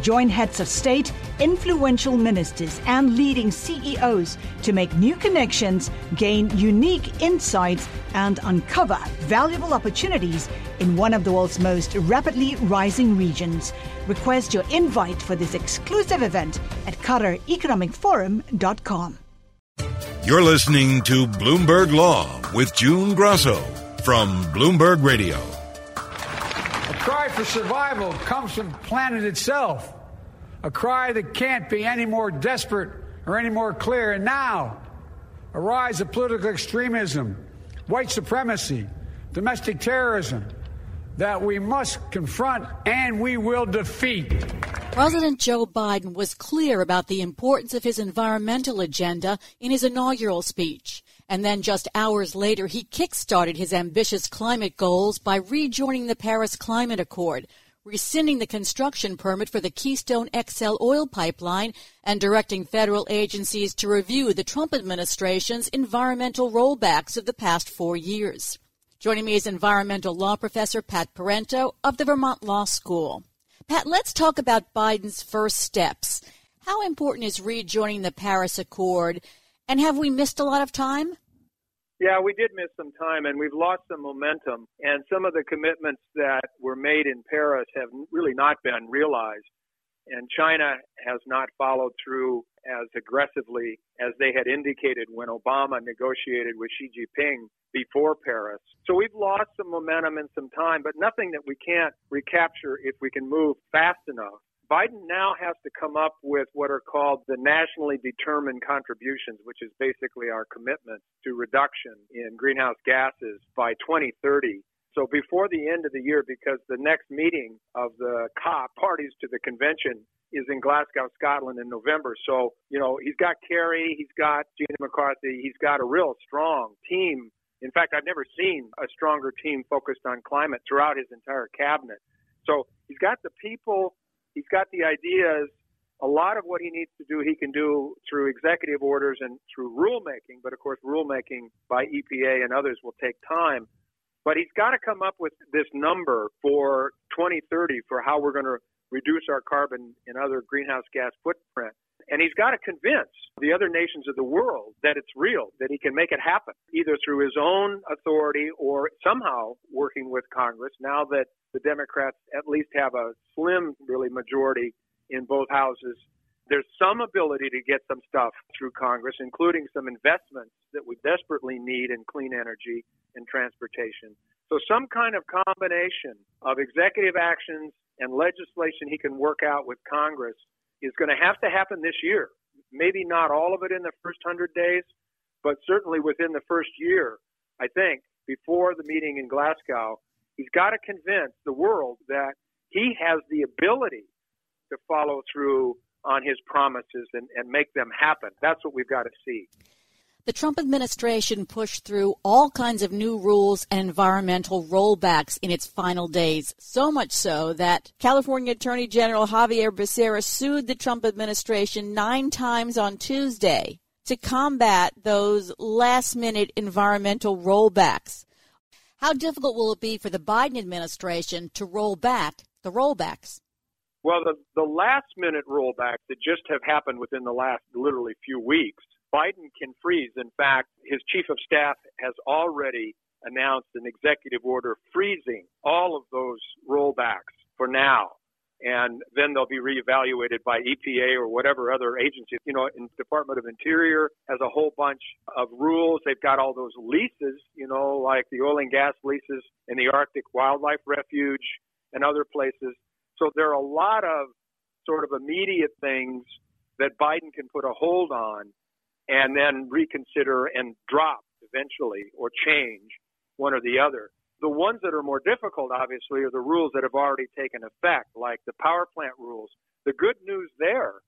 Join heads of state, influential ministers, and leading CEOs to make new connections, gain unique insights, and uncover valuable opportunities in one of the world's most rapidly rising regions. Request your invite for this exclusive event at QatarEconomicForum.com. You're listening to Bloomberg Law with June Grosso from Bloomberg Radio. For survival comes from planet itself. A cry that can't be any more desperate or any more clear. And now, a rise of political extremism, white supremacy, domestic terrorism that we must confront and we will defeat. President Joe Biden was clear about the importance of his environmental agenda in his inaugural speech. And then just hours later, he kickstarted his ambitious climate goals by rejoining the Paris Climate Accord, rescinding the construction permit for the Keystone XL oil pipeline, and directing federal agencies to review the Trump administration's environmental rollbacks of the past four years. Joining me is environmental law professor Pat Parenteau of the Vermont Law School. Pat, let's talk about Biden's first steps. How important is rejoining the Paris Accord, and have we missed a lot of time? Yeah, we did miss some time and we've lost some momentum. And some of the commitments that were made in Paris have really not been realized. And China has not followed through as aggressively as they had indicated when Obama negotiated with Xi Jinping before Paris. So we've lost some momentum and some time, but nothing that we can't recapture if we can move fast enough. Biden now has to come up with what are called the nationally determined contributions, which is basically our commitment to reduction in greenhouse gases by 2030. So before the end of the year, because the next meeting of the COP parties to the convention is in Glasgow, Scotland in November. So, you know, he's got Kerry, he's got Gina McCarthy, he's got a real strong team. In fact, I've never seen a stronger team focused on climate throughout his entire cabinet. So he's got the people, he's got the ideas. A lot of what he needs to do, he can do through executive orders and through rulemaking. But of course, rulemaking by EPA and others will take time. But he's got to come up with this number for 2030 for how we're going to reduce our carbon and other greenhouse gas footprint. And he's got to convince the other nations of the world that it's real, that he can make it happen, either through his own authority or somehow working with Congress now that the Democrats at least have a slim, really, majority in both houses. There's some ability to get some stuff through Congress, including some investments that we desperately need in clean energy and transportation. So some kind of combination of executive actions and legislation he can work out with Congress is going to have to happen this year. Maybe not all of it in the first 100 days, but certainly within the first year, I think, before the meeting in Glasgow, he's got to convince the world that he has the ability to follow through on his promises and, and make them happen. That's what we've got to see. The Trump administration pushed through all kinds of new rules and environmental rollbacks in its final days, so much so that California Attorney General Xavier Becerra sued the Trump administration nine times on Tuesday to combat those last minute environmental rollbacks. How difficult will it be for the Biden administration to roll back the rollbacks? Well, the, the last minute rollbacks that just have happened within the last literally few weeks Biden can freeze. In fact, his chief of staff has already announced an executive order freezing all of those rollbacks for now. And then they'll be reevaluated by EPA or whatever other agency. You know, in Department of Interior has a whole bunch of rules. They've got all those leases, you know, like the oil and gas leases in the Arctic Wildlife Refuge and other places. So there are a lot of sort of immediate things that Biden can put a hold on and then reconsider and drop eventually or change one or the other. The ones that are more difficult, obviously, are the rules that have already taken effect, like the power plant rules. The good news there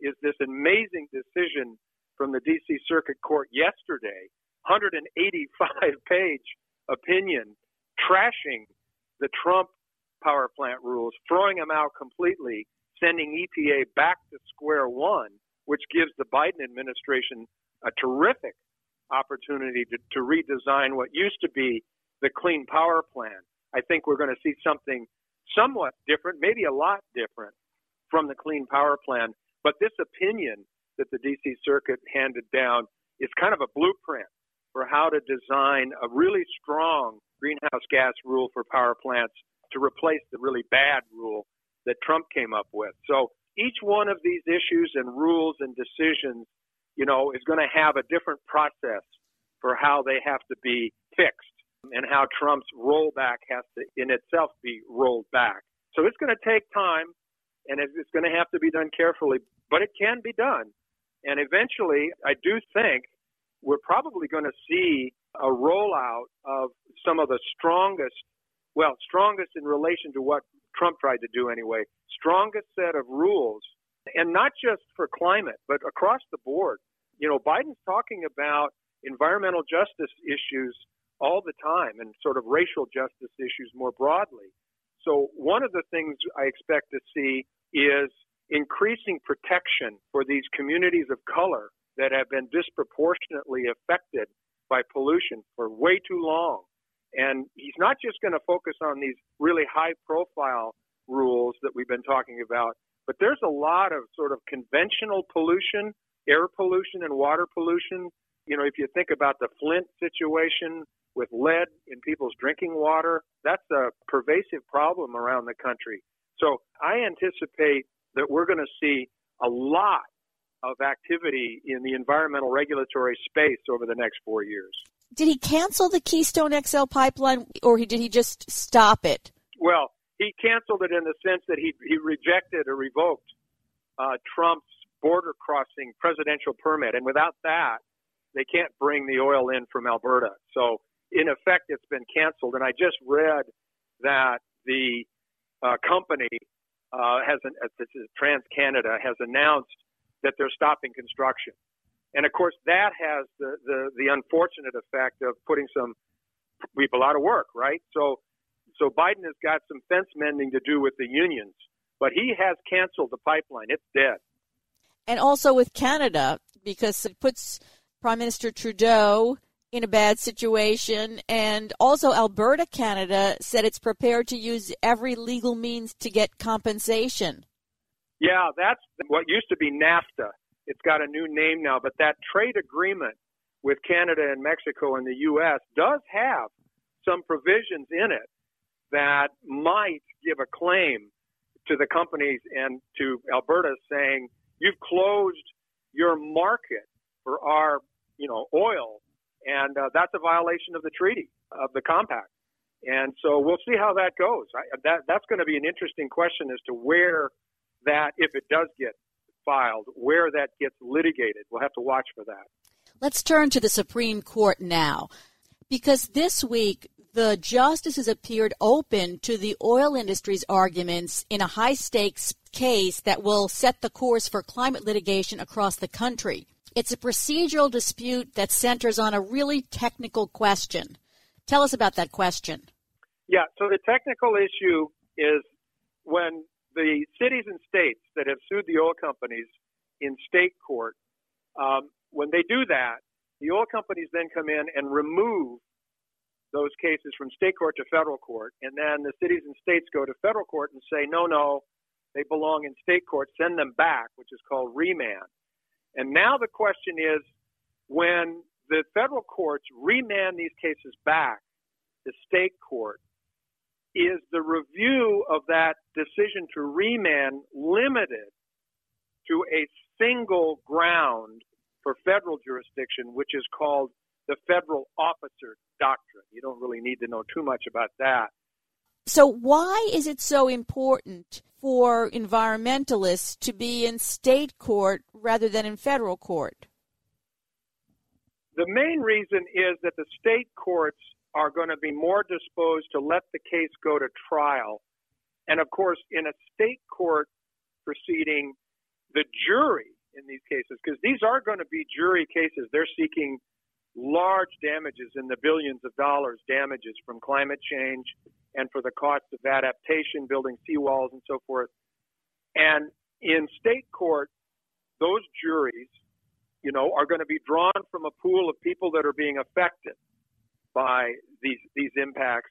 is this amazing decision from the D.C. Circuit Court yesterday, 185 page opinion, trashing the Trump power plant rules, throwing them out completely, sending EPA back to square one, which gives the Biden administration a terrific opportunity to, to redesign what used to be the Clean Power Plan. I think we're going to see something somewhat different, maybe a lot different from the Clean Power Plan. But this opinion that the DC Circuit handed down is kind of a blueprint for how to design a really strong greenhouse gas rule for power plants to replace the really bad rule that Trump came up with. So each one of these issues and rules and decisions, you know, is going to have a different process for how they have to be fixed and how Trump's rollback has to in itself be rolled back. So it's going to take time and it's going to have to be done carefully, but it can be done. And eventually, I do think we're probably going to see a rollout of some of the strongest, well, strongest in relation to what Trump tried to do anyway, strongest set of rules, and not just for climate, but across the board. You know, Biden's talking about environmental justice issues all the time and sort of racial justice issues more broadly. So, one of the things I expect to see is increasing protection for these communities of color that have been disproportionately affected by pollution for way too long. And he's not just going to focus on these really high profile rules that we've been talking about, but there's a lot of sort of conventional pollution, air pollution and water pollution. You know, if you think about the Flint situation with lead in people's drinking water, that's a pervasive problem around the country. So I anticipate that we're going to see a lot of activity in the environmental regulatory space over the next four years. Did he cancel the Keystone XL pipeline or did he just stop it? Well, he canceled it in the sense that he, he rejected or revoked uh, Trump's border crossing presidential permit. And without that, they can't bring the oil in from Alberta. So, in effect, it's been canceled. And I just read that the uh, company uh, has an, uh, Trans Canada has announced that they're stopping construction. And of course, that has the, the, the unfortunate effect of putting some people out of work, right? So, so Biden has got some fence mending to do with the unions, but he has canceled the pipeline. It's dead. And also with Canada, because it puts Prime Minister Trudeau in a bad situation. And also, Alberta, Canada said it's prepared to use every legal means to get compensation. Yeah, that's what used to be NAFTA. It's got a new name now, but that trade agreement with Canada and Mexico and the U.S. does have some provisions in it that might give a claim to the companies and to Alberta saying, you've closed your market for our, you know, oil and uh, that's a violation of the treaty of the compact. And so we'll see how that goes. I, that that's going to be an interesting question as to where that, if it does get filed, where that gets litigated. We'll have to watch for that. Let's turn to the Supreme Court now, because this week the justices appeared open to the oil industry's arguments in a high stakes case that will set the course for climate litigation across the country. It's a procedural dispute that centers on a really technical question. Tell us about that question. Yeah, so the technical issue is when the cities and states that have sued the oil companies in state court, um, when they do that, the oil companies then come in and remove those cases from state court to federal court, and then the cities and states go to federal court and say, no, no, they belong in state court, send them back, which is called remand. And now the question is when the federal courts remand these cases back to state court, is the review of that decision to remand limited to a single ground for federal jurisdiction, which is called the federal officer doctrine. You don't really need to know too much about that. So, why is it so important for environmentalists to be in state court rather than in federal court? The main reason is that the state courts are going to be more disposed to let the case go to trial. And of course, in a state court proceeding, the jury in these cases, because these are going to be jury cases, they're seeking large damages in the billions of dollars damages from climate change and for the cost of adaptation, building seawalls and so forth. And in state court, those juries, you know, are going to be drawn from a pool of people that are being affected by these these impacts,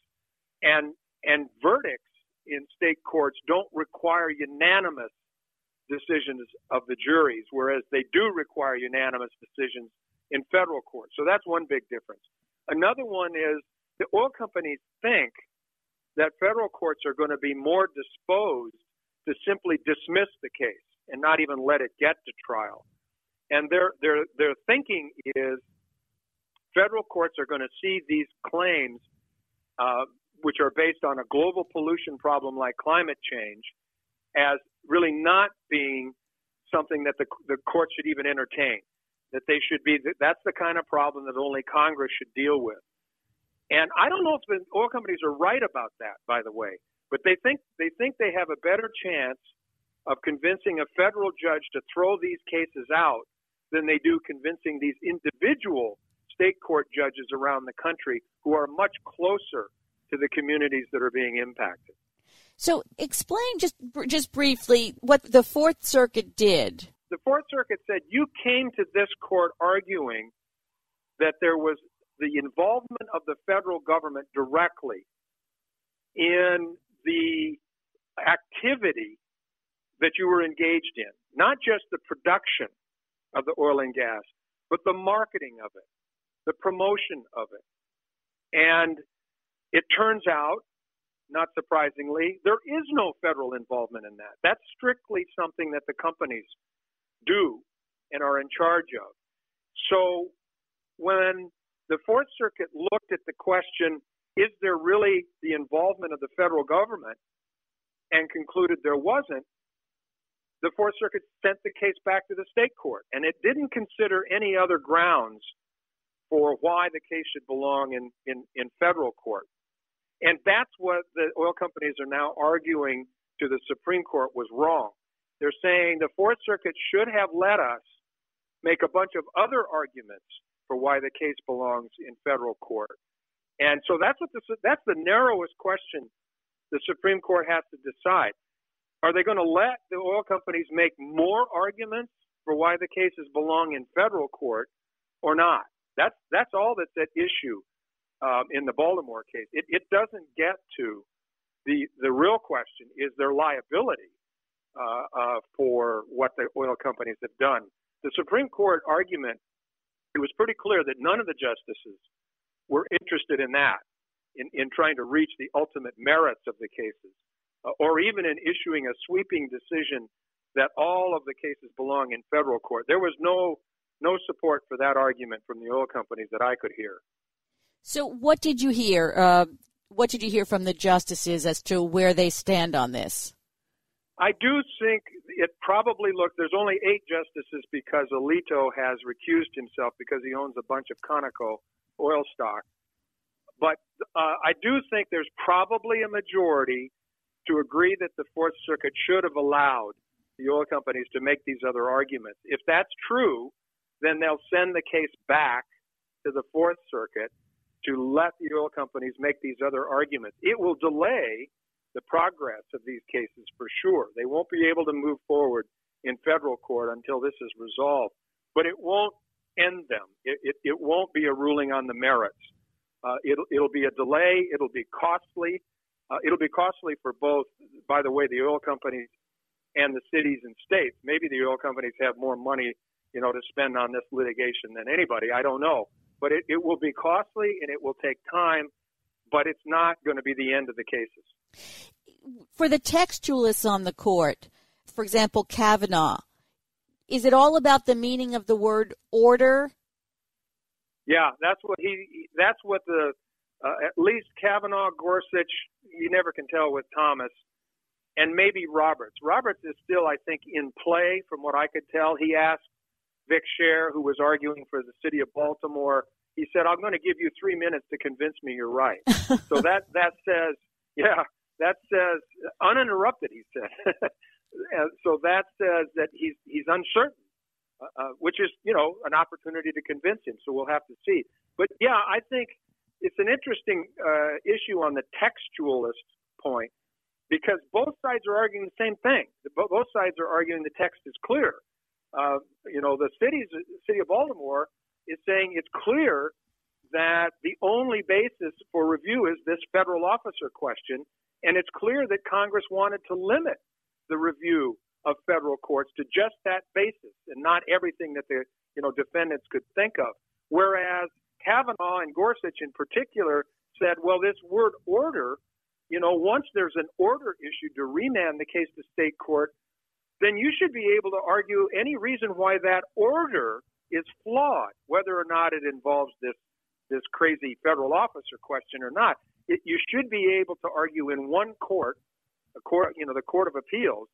and and verdicts in state courts don't require unanimous decisions of the juries, whereas they do require unanimous decisions in federal court. So that's one big difference. Another one is the oil companies think that federal courts are going to be more disposed to simply dismiss the case and not even let it get to trial. And their their their thinking is federal courts are going to see these claims, uh, which are based on a global pollution problem like climate change, as really not being something that the the court should even entertain. That they should be that's the kind of problem that only Congress should deal with. And I don't know if the oil companies are right about that, by the way, but they think they think they have a better chance of convincing a federal judge to throw these cases out than they do convincing these individual state court judges around the country who are much closer to the communities that are being impacted. So, explain just just briefly what the Fourth Circuit did. The Fourth Circuit said you came to this court arguing that there was the involvement of the federal government directly in the activity that you were engaged in, not just the production of the oil and gas, but the marketing of it, the promotion of it. And it turns out, not surprisingly, there is no federal involvement in that. That's strictly something that the companies do and are in charge of. So when the Fourth Circuit looked at the question, is there really the involvement of the federal government, and concluded there wasn't, the Fourth Circuit sent the case back to the state court, and it didn't consider any other grounds for why the case should belong in, in, in federal court. And that's what the oil companies are now arguing to the Supreme Court was wrong. They're saying the Fourth Circuit should have let us make a bunch of other arguments for why the case belongs in federal court. And so that's what the, that's the narrowest question the Supreme Court has to decide. Are they going to let the oil companies make more arguments for why the cases belong in federal court or not? That's that's all that's at issue um, in the Baltimore case. It, it doesn't get to the the real question: is there liability uh, uh, for what the oil companies have done? The Supreme Court argument it was pretty clear that none of the justices were interested in that, in, in trying to reach the ultimate merits of the cases, uh, or even in issuing a sweeping decision that all of the cases belong in federal court. There was no no support for that argument from the oil companies that I could hear. So, what did you hear? Uh, what did you hear from the justices as to where they stand on this? I do think it probably looked, there's only eight justices because Alito has recused himself because he owns a bunch of Conoco oil stock. But uh, I do think there's probably a majority to agree that the Fourth Circuit should have allowed the oil companies to make these other arguments. If that's true, then they'll send the case back to the Fourth Circuit to let the oil companies make these other arguments. It will delay the progress of these cases for sure. They won't be able to move forward in federal court until this is resolved, but it won't end them. It, it, it won't be a ruling on the merits. Uh, it'll, it'll be a delay. It'll be costly. Uh, it'll be costly for both, by the way, the oil companies and the cities and states. Maybe the oil companies have more money, you know, to spend on this litigation than anybody. I don't know. But it, it will be costly and it will take time, but it's not going to be the end of the cases for the textualists on the court, for example, Kavanaugh, is it all about the meaning of the word order? Yeah, that's what he. That's what the uh, at least Kavanaugh, Gorsuch, you never can tell with Thomas, and maybe Roberts. Roberts is still, I think, in play from what I could tell. He asked Vic Sher, who was arguing for the city of Baltimore, he said, I'm going to give you three minutes to convince me you're right. so that, that says, yeah, that says uninterrupted, he said. so that says that he's, he's uncertain. Uh, uh, which is, you know, an opportunity to convince him. So we'll have to see. But yeah, I think it's an interesting uh, issue on the textualist point because both sides are arguing the same thing. Both sides are arguing the text is clear. Uh, you know, the city's city of Baltimore is saying it's clear that the only basis for review is this federal officer question, and it's clear that Congress wanted to limit the review of federal courts to just that basis and not everything that the you know defendants could think of. Whereas Kavanaugh and Gorsuch in particular said, well, this word order, you know, once there's an order issued to remand the case to state court, then you should be able to argue any reason why that order is flawed, whether or not it involves this this crazy federal officer question or not. It, you should be able to argue in one court, a court, you know, the Court of Appeals,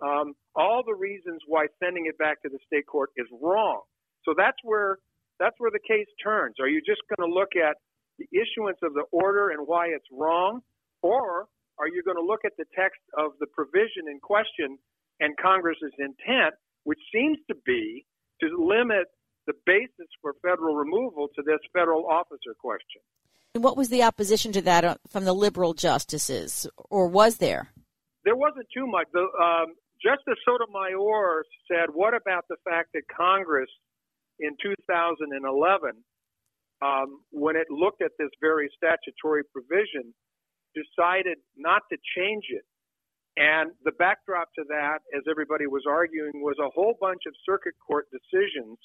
um, all the reasons why sending it back to the state court is wrong. So that's where that's where the case turns. Are you just going to look at the issuance of the order and why it's wrong, or are you going to look at the text of the provision in question and Congress's intent, which seems to be to limit the basis for federal removal to this federal officer question? And what was the opposition to that uh, from the liberal justices, or was there? There wasn't too much. The, um, Justice Sotomayor said, What about the fact that Congress in 2011, um, when it looked at this very statutory provision, decided not to change it? And the backdrop to that, as everybody was arguing, was a whole bunch of circuit court decisions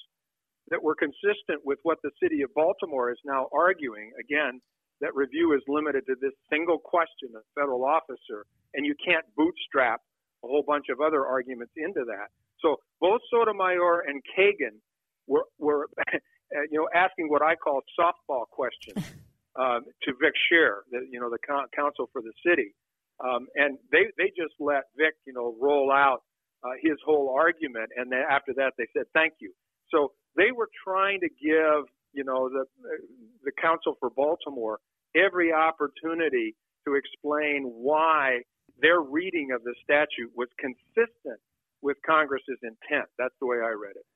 that were consistent with what the city of Baltimore is now arguing. Again, that review is limited to this single question of federal officer, and you can't bootstrap a whole bunch of other arguments into that. So both Sotomayor and Kagan were, were you know, asking what I call softball questions um, to Vic Sher, the, you know, the counsel for the city, um, and they they just let Vic, you know, roll out uh, his whole argument, and then after that they said thank you. So they were trying to give, you know, the the counsel for Baltimore every opportunity to explain why their reading of the statute was consistent with Congress's intent. That's the way I read it.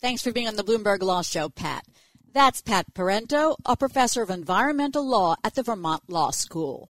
Thanks for being on the Bloomberg Law Show, Pat. That's Pat Parenteau, a professor of environmental law at the Vermont Law School.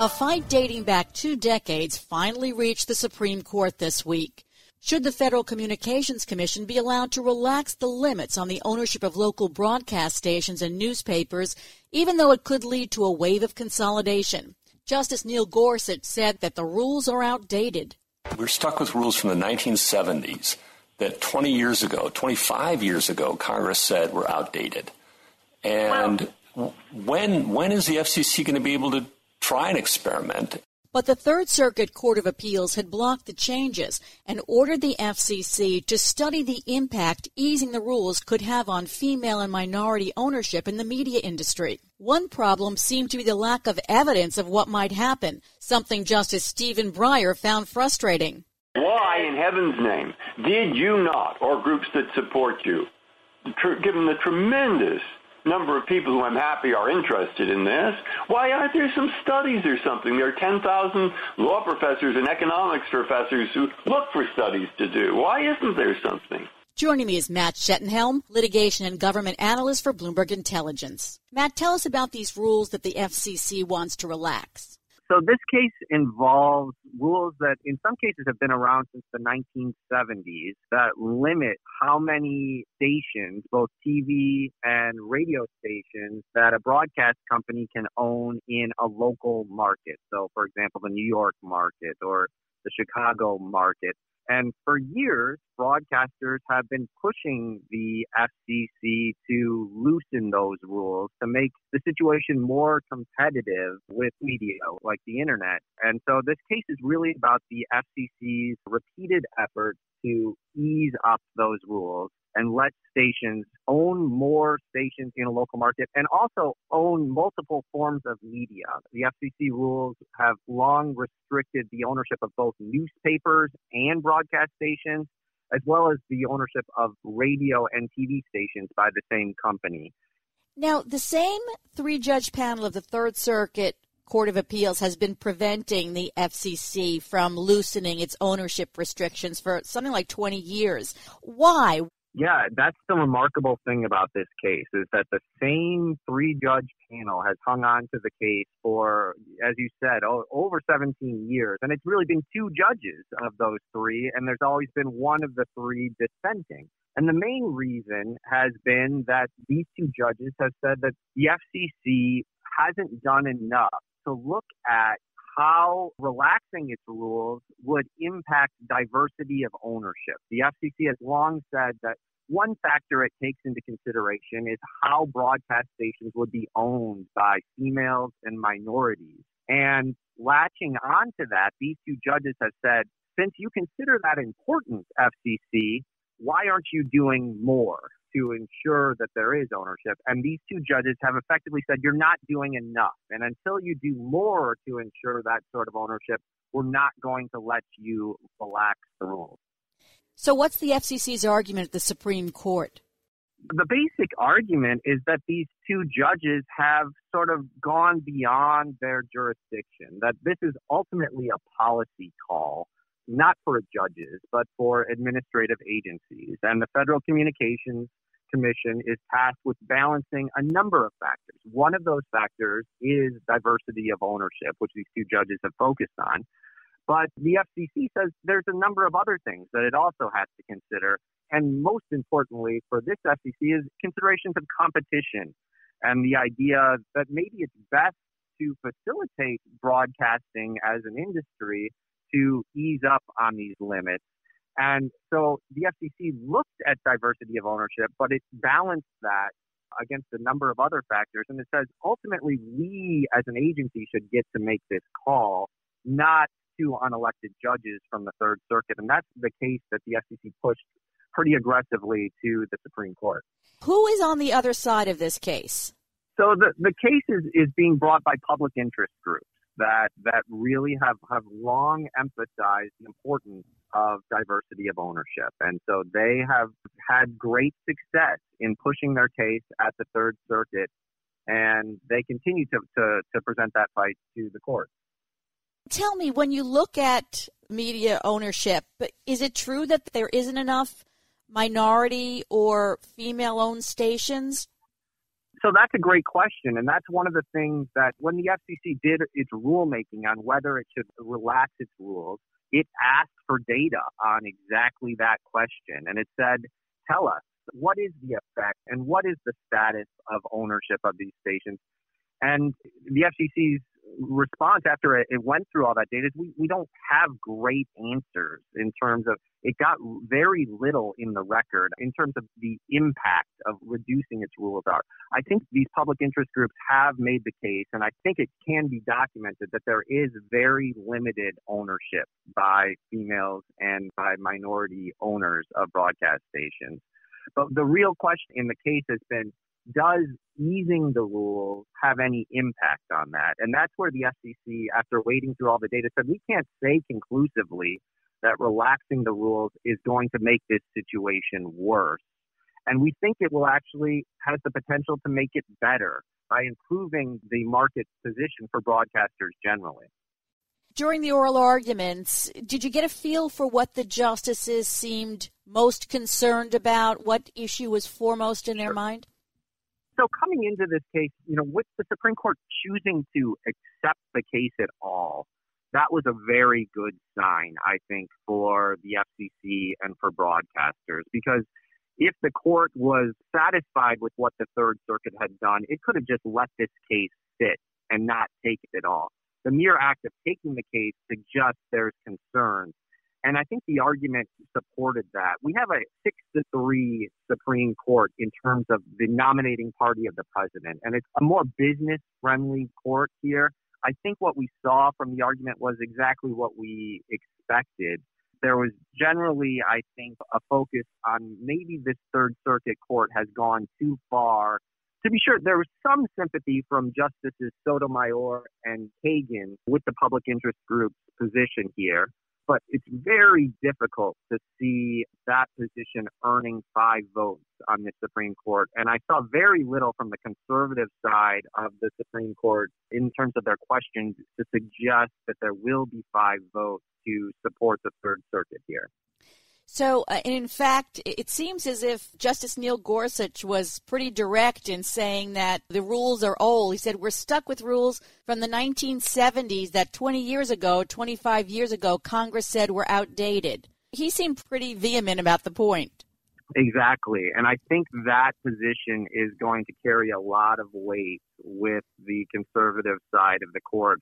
A fight dating back two decades finally reached the Supreme Court this week. Should the Federal Communications Commission be allowed to relax the limits on the ownership of local broadcast stations and newspapers, even though it could lead to a wave of consolidation? Justice Neil Gorsuch said that the rules are outdated. We're stuck with rules from the 1970s that 20 years ago, 25 years ago, Congress said were outdated. And when when is the FCC going to be able to try an experiment. But the Third Circuit Court of Appeals had blocked the changes and ordered the FCC to study the impact easing the rules could have on female and minority ownership in the media industry. One problem seemed to be the lack of evidence of what might happen, something Justice Stephen Breyer found frustrating. Why, in heaven's name, did you not, or groups that support you, given the tremendous number of people who I'm happy are interested in this. Why aren't there some studies or something? There are 10,000 law professors and economics professors who look for studies to do. Why isn't there something? Joining me is Matt Schettenhelm, litigation and government analyst for Bloomberg Intelligence. Matt, tell us about these rules that the FCC wants to relax. So this case involves rules that in some cases have been around since the 1970s that limit how many stations, both TV and radio stations, that a broadcast company can own in a local market. So for example, the New York market or the Chicago market. And for years, broadcasters have been pushing the FCC to loosen those rules to make the situation more competitive with media like the internet. And so this case is really about the FCC's repeated efforts to ease up those rules and let stations own more stations in a local market and also own multiple forms of media. The FCC rules have long restricted the ownership of both newspapers and broadcast stations, as well as the ownership of radio and TV stations by the same company. Now, the same three judge panel of the Third Circuit Court of Appeals has been preventing the FCC from loosening its ownership restrictions for something like 20 years. Why? Yeah, that's the remarkable thing about this case is that the same three judge panel has hung on to the case for, as you said, over 17 years. And it's really been two judges of those three, and there's always been one of the three dissenting. And the main reason has been that these two judges have said that the FCC hasn't done enough to look at how relaxing its rules would impact diversity of ownership. The FCC has long said that one factor it takes into consideration is how broadcast stations would be owned by females and minorities. And latching onto that, these two judges have said, since you consider that important, FCC, why aren't you doing more? To ensure that there is ownership. And these two judges have effectively said you're not doing enough. And until you do more to ensure that sort of ownership, we're not going to let you relax the rules. So, what's the FCC's argument at the Supreme Court? The basic argument is that these two judges have sort of gone beyond their jurisdiction, that this is ultimately a policy call not for judges, but for administrative agencies. And the Federal Communications Commission is tasked with balancing a number of factors. One of those factors is diversity of ownership, which these two judges have focused on. But the FCC says there's a number of other things that it also has to consider. And most importantly for this FCC is considerations of competition and the idea that maybe it's best to facilitate broadcasting as an industry to ease up on these limits. And so the FCC looked at diversity of ownership, but it balanced that against a number of other factors. And it says ultimately we as an agency should get to make this call, not two unelected judges from the Third Circuit. And that's the case that the FCC pushed pretty aggressively to the Supreme Court. Who is on the other side of this case? So the, the case is, is being brought by public interest groups that, that really have, have long emphasized the importance of diversity of ownership. And so they have had great success in pushing their case at the Third Circuit, and they continue to, to, to present that fight to the court. Tell me, when you look at media ownership, is it true that there isn't enough minority or female owned stations? So that's a great question. And that's one of the things that when the FCC did its rulemaking on whether it should relax its rules, it asked for data on exactly that question. And it said, tell us, what is the effect and what is the status of ownership of these stations? And the FCC's response after it, it went through all that data is we, we don't have great answers in terms of it got very little in the record in terms of the impact of reducing its rules are. I think these public interest groups have made the case, and I think it can be documented that there is very limited ownership by females and by minority owners of broadcast stations. But the real question in the case has been does easing the rules have any impact on that? And that's where the FCC, after wading through all the data, said we can't say conclusively that relaxing the rules is going to make this situation worse. And we think it will actually has the potential to make it better by improving the market position for broadcasters generally. During the oral arguments, did you get a feel for what the justices seemed most concerned about? What issue was foremost in their mind? So coming into this case, you know, with the Supreme Court choosing to accept the case at all, that was a very good sign, I think, for the FCC and for broadcasters because if the court was satisfied with what the Third Circuit had done, it could have just let this case sit and not take it at all. The mere act of taking the case suggests there's concerns and I think the argument supported that. We have a six to three Supreme Court in terms of the nominating party of the president, and it's a more business friendly court here. I think what we saw from the argument was exactly what we expected. There was generally, I think, a focus on maybe this Third Circuit court has gone too far. To be sure, there was some sympathy from Justices Sotomayor and Kagan with the public interest group's position here but it's very difficult to see that position earning five votes on the Supreme Court. And I saw very little from the conservative side of the Supreme Court in terms of their questions to suggest that there will be five votes to support the Third Circuit here. So, uh, in fact, it seems as if Justice Neil Gorsuch was pretty direct in saying that the rules are old. He said, We're stuck with rules from the 1970s that 20 years ago, 25 years ago, Congress said were outdated. He seemed pretty vehement about the point. Exactly. And I think that position is going to carry a lot of weight with the conservative side of the court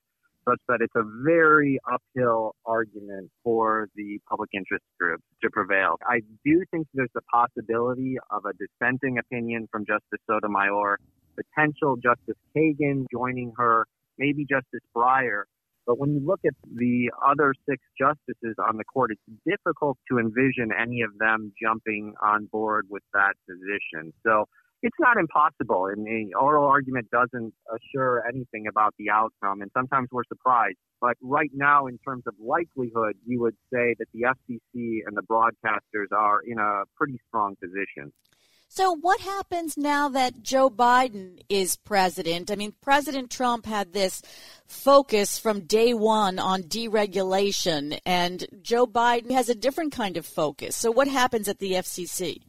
such that it's a very uphill argument for the public interest group to prevail. I do think there's a possibility of a dissenting opinion from Justice Sotomayor, potential Justice Kagan joining her, maybe Justice Breyer. But when you look at the other six justices on the court, it's difficult to envision any of them jumping on board with that position. So it's not impossible, and the oral argument doesn't assure anything about the outcome, and sometimes we're surprised. But right now, in terms of likelihood, you would say that the FCC and the broadcasters are in a pretty strong position. So, what happens now that Joe Biden is president? I mean, President Trump had this focus from day one on deregulation, and Joe Biden has a different kind of focus. So, what happens at the FCC?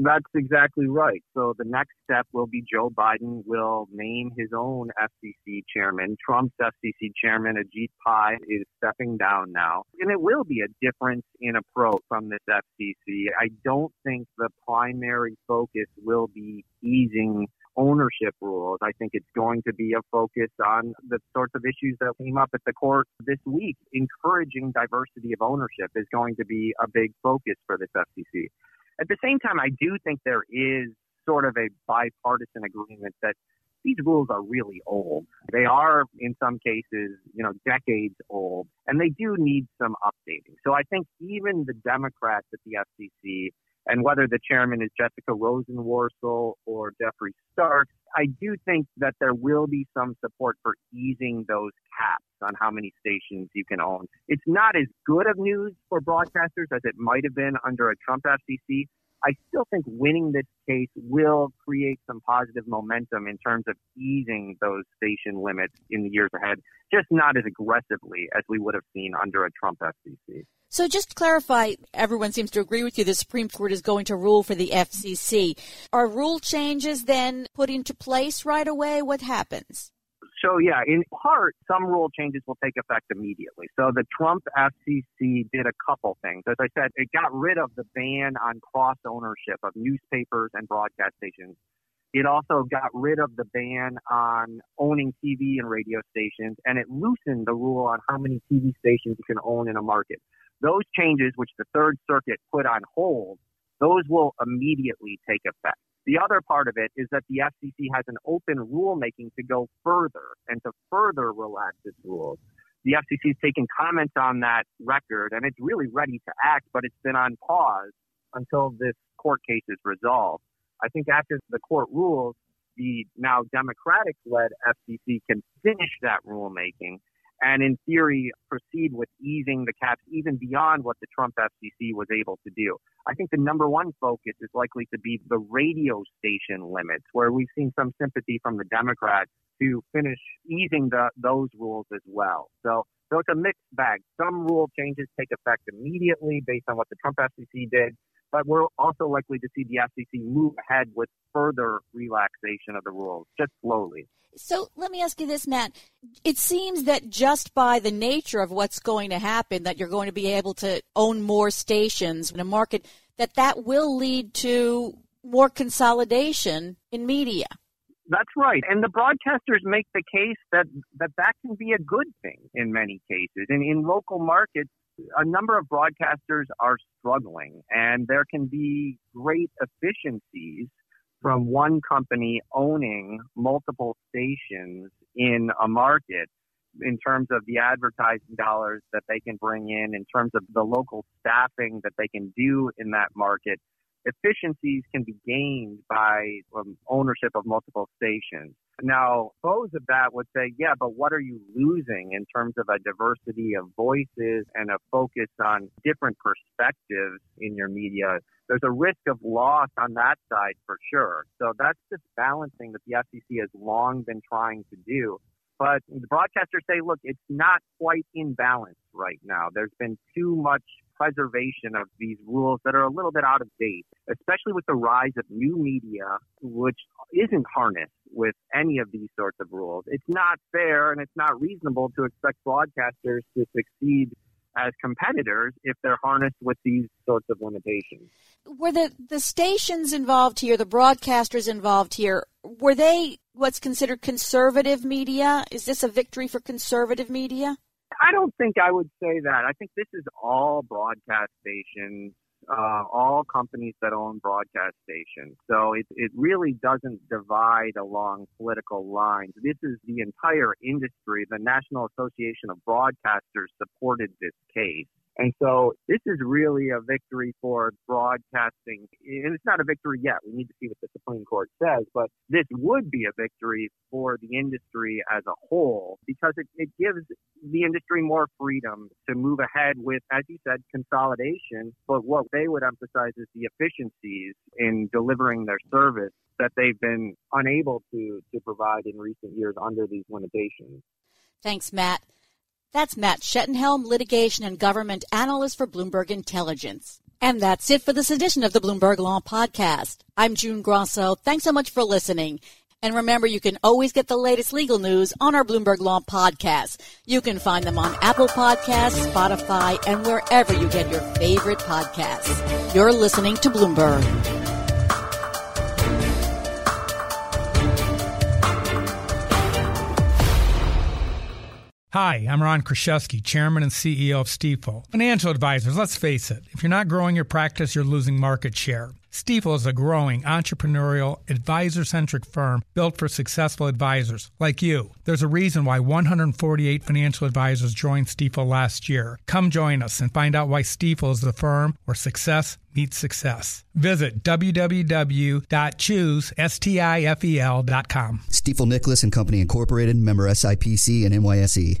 That's exactly right. So the next step will be Joe Biden will name his own FCC chairman. Trump's FCC chairman, Ajit Pai, is stepping down now. And it will be a difference in approach from this FCC. I don't think the primary focus will be easing ownership rules. I think it's going to be a focus on the sorts of issues that came up at the court this week. Encouraging diversity of ownership is going to be a big focus for this FCC. At the same time, I do think there is sort of a bipartisan agreement that these rules are really old. They are, in some cases, you know, decades old, and they do need some updating. So I think even the Democrats at the FCC And whether the chairman is Jessica Rosenworcel or Geoffrey Starks, I do think that there will be some support for easing those caps on how many stations you can own. It's not as good of news for broadcasters as it might have been under a Trump FCC, I still think winning this case will create some positive momentum in terms of easing those station limits in the years ahead, just not as aggressively as we would have seen under a Trump FCC. So just to clarify, everyone seems to agree with you the Supreme Court is going to rule for the FCC. Are rule changes then put into place right away? What happens? So yeah, in part, some rule changes will take effect immediately. So the Trump FCC did a couple things. As I said, it got rid of the ban on cross ownership of newspapers and broadcast stations. It also got rid of the ban on owning TV and radio stations, and it loosened the rule on how many TV stations you can own in a market. Those changes, which the Third Circuit put on hold, those will immediately take effect. The other part of it is that the FCC has an open rulemaking to go further and to further relax its rules. The FCC has taken comments on that record and it's really ready to act, but it's been on pause until this court case is resolved. I think after the court rules, the now Democratic led FCC can finish that rulemaking and in theory proceed with easing the caps even beyond what the Trump FCC was able to do. I think the number one focus is likely to be the radio station limits, where we've seen some sympathy from the Democrats to finish easing the, those rules as well. So, so it's a mixed bag. Some rule changes take effect immediately based on what the Trump FCC did but we're also likely to see the FCC move ahead with further relaxation of the rules, just slowly. So let me ask you this, Matt. It seems that just by the nature of what's going to happen, that you're going to be able to own more stations in a market, that that will lead to more consolidation in media. That's right. And the broadcasters make the case that, that that can be a good thing in many cases. And in local markets, a number of broadcasters are struggling, and there can be great efficiencies from one company owning multiple stations in a market in terms of the advertising dollars that they can bring in, in terms of the local staffing that they can do in that market efficiencies can be gained by um, ownership of multiple stations. Now, foes of that would say, yeah, but what are you losing in terms of a diversity of voices and a focus on different perspectives in your media? There's a risk of loss on that side for sure. So that's just balancing that the FCC has long been trying to do. But the broadcasters say, look, it's not quite in balance right now. There's been too much preservation of these rules that are a little bit out of date, especially with the rise of new media, which isn't harnessed with any of these sorts of rules. It's not fair and it's not reasonable to expect broadcasters to succeed as competitors if they're harnessed with these sorts of limitations. Were the, the stations involved here, the broadcasters involved here, were they what's considered conservative media? Is this a victory for conservative media? I don't think I would say that. I think this is all broadcast stations, uh, all companies that own broadcast stations. So it, it really doesn't divide along political lines. This is the entire industry. The National Association of Broadcasters supported this case. And so this is really a victory for broadcasting. And it's not a victory yet. We need to see what the Supreme Court says, but this would be a victory for the industry as a whole because it, it gives the industry more freedom to move ahead with, as you said, consolidation. But what they would emphasize is the efficiencies in delivering their service that they've been unable to, to provide in recent years under these limitations. Thanks, Matt. That's Matt Schettenhelm, litigation and government analyst for Bloomberg Intelligence. And that's it for this edition of the Bloomberg Law Podcast. I'm June Grosso. Thanks so much for listening. And remember, you can always get the latest legal news on our Bloomberg Law podcast. You can find them on Apple Podcasts, Spotify, and wherever you get your favorite podcasts. You're listening to Bloomberg. Hi, I'm Ron Kruszewski, Chairman and CEO of Stifel. Financial advisors, let's face it, if you're not growing your practice, you're losing market share. Stifel is a growing, entrepreneurial, advisor centric firm built for successful advisors like you. There's a reason why 148 financial advisors joined Stifel last year. Come join us and find out why Stifel is the firm where success meets success. Visit www.choosestifel.com. Stifel Nicolaus and Company Incorporated, member SIPC and NYSE.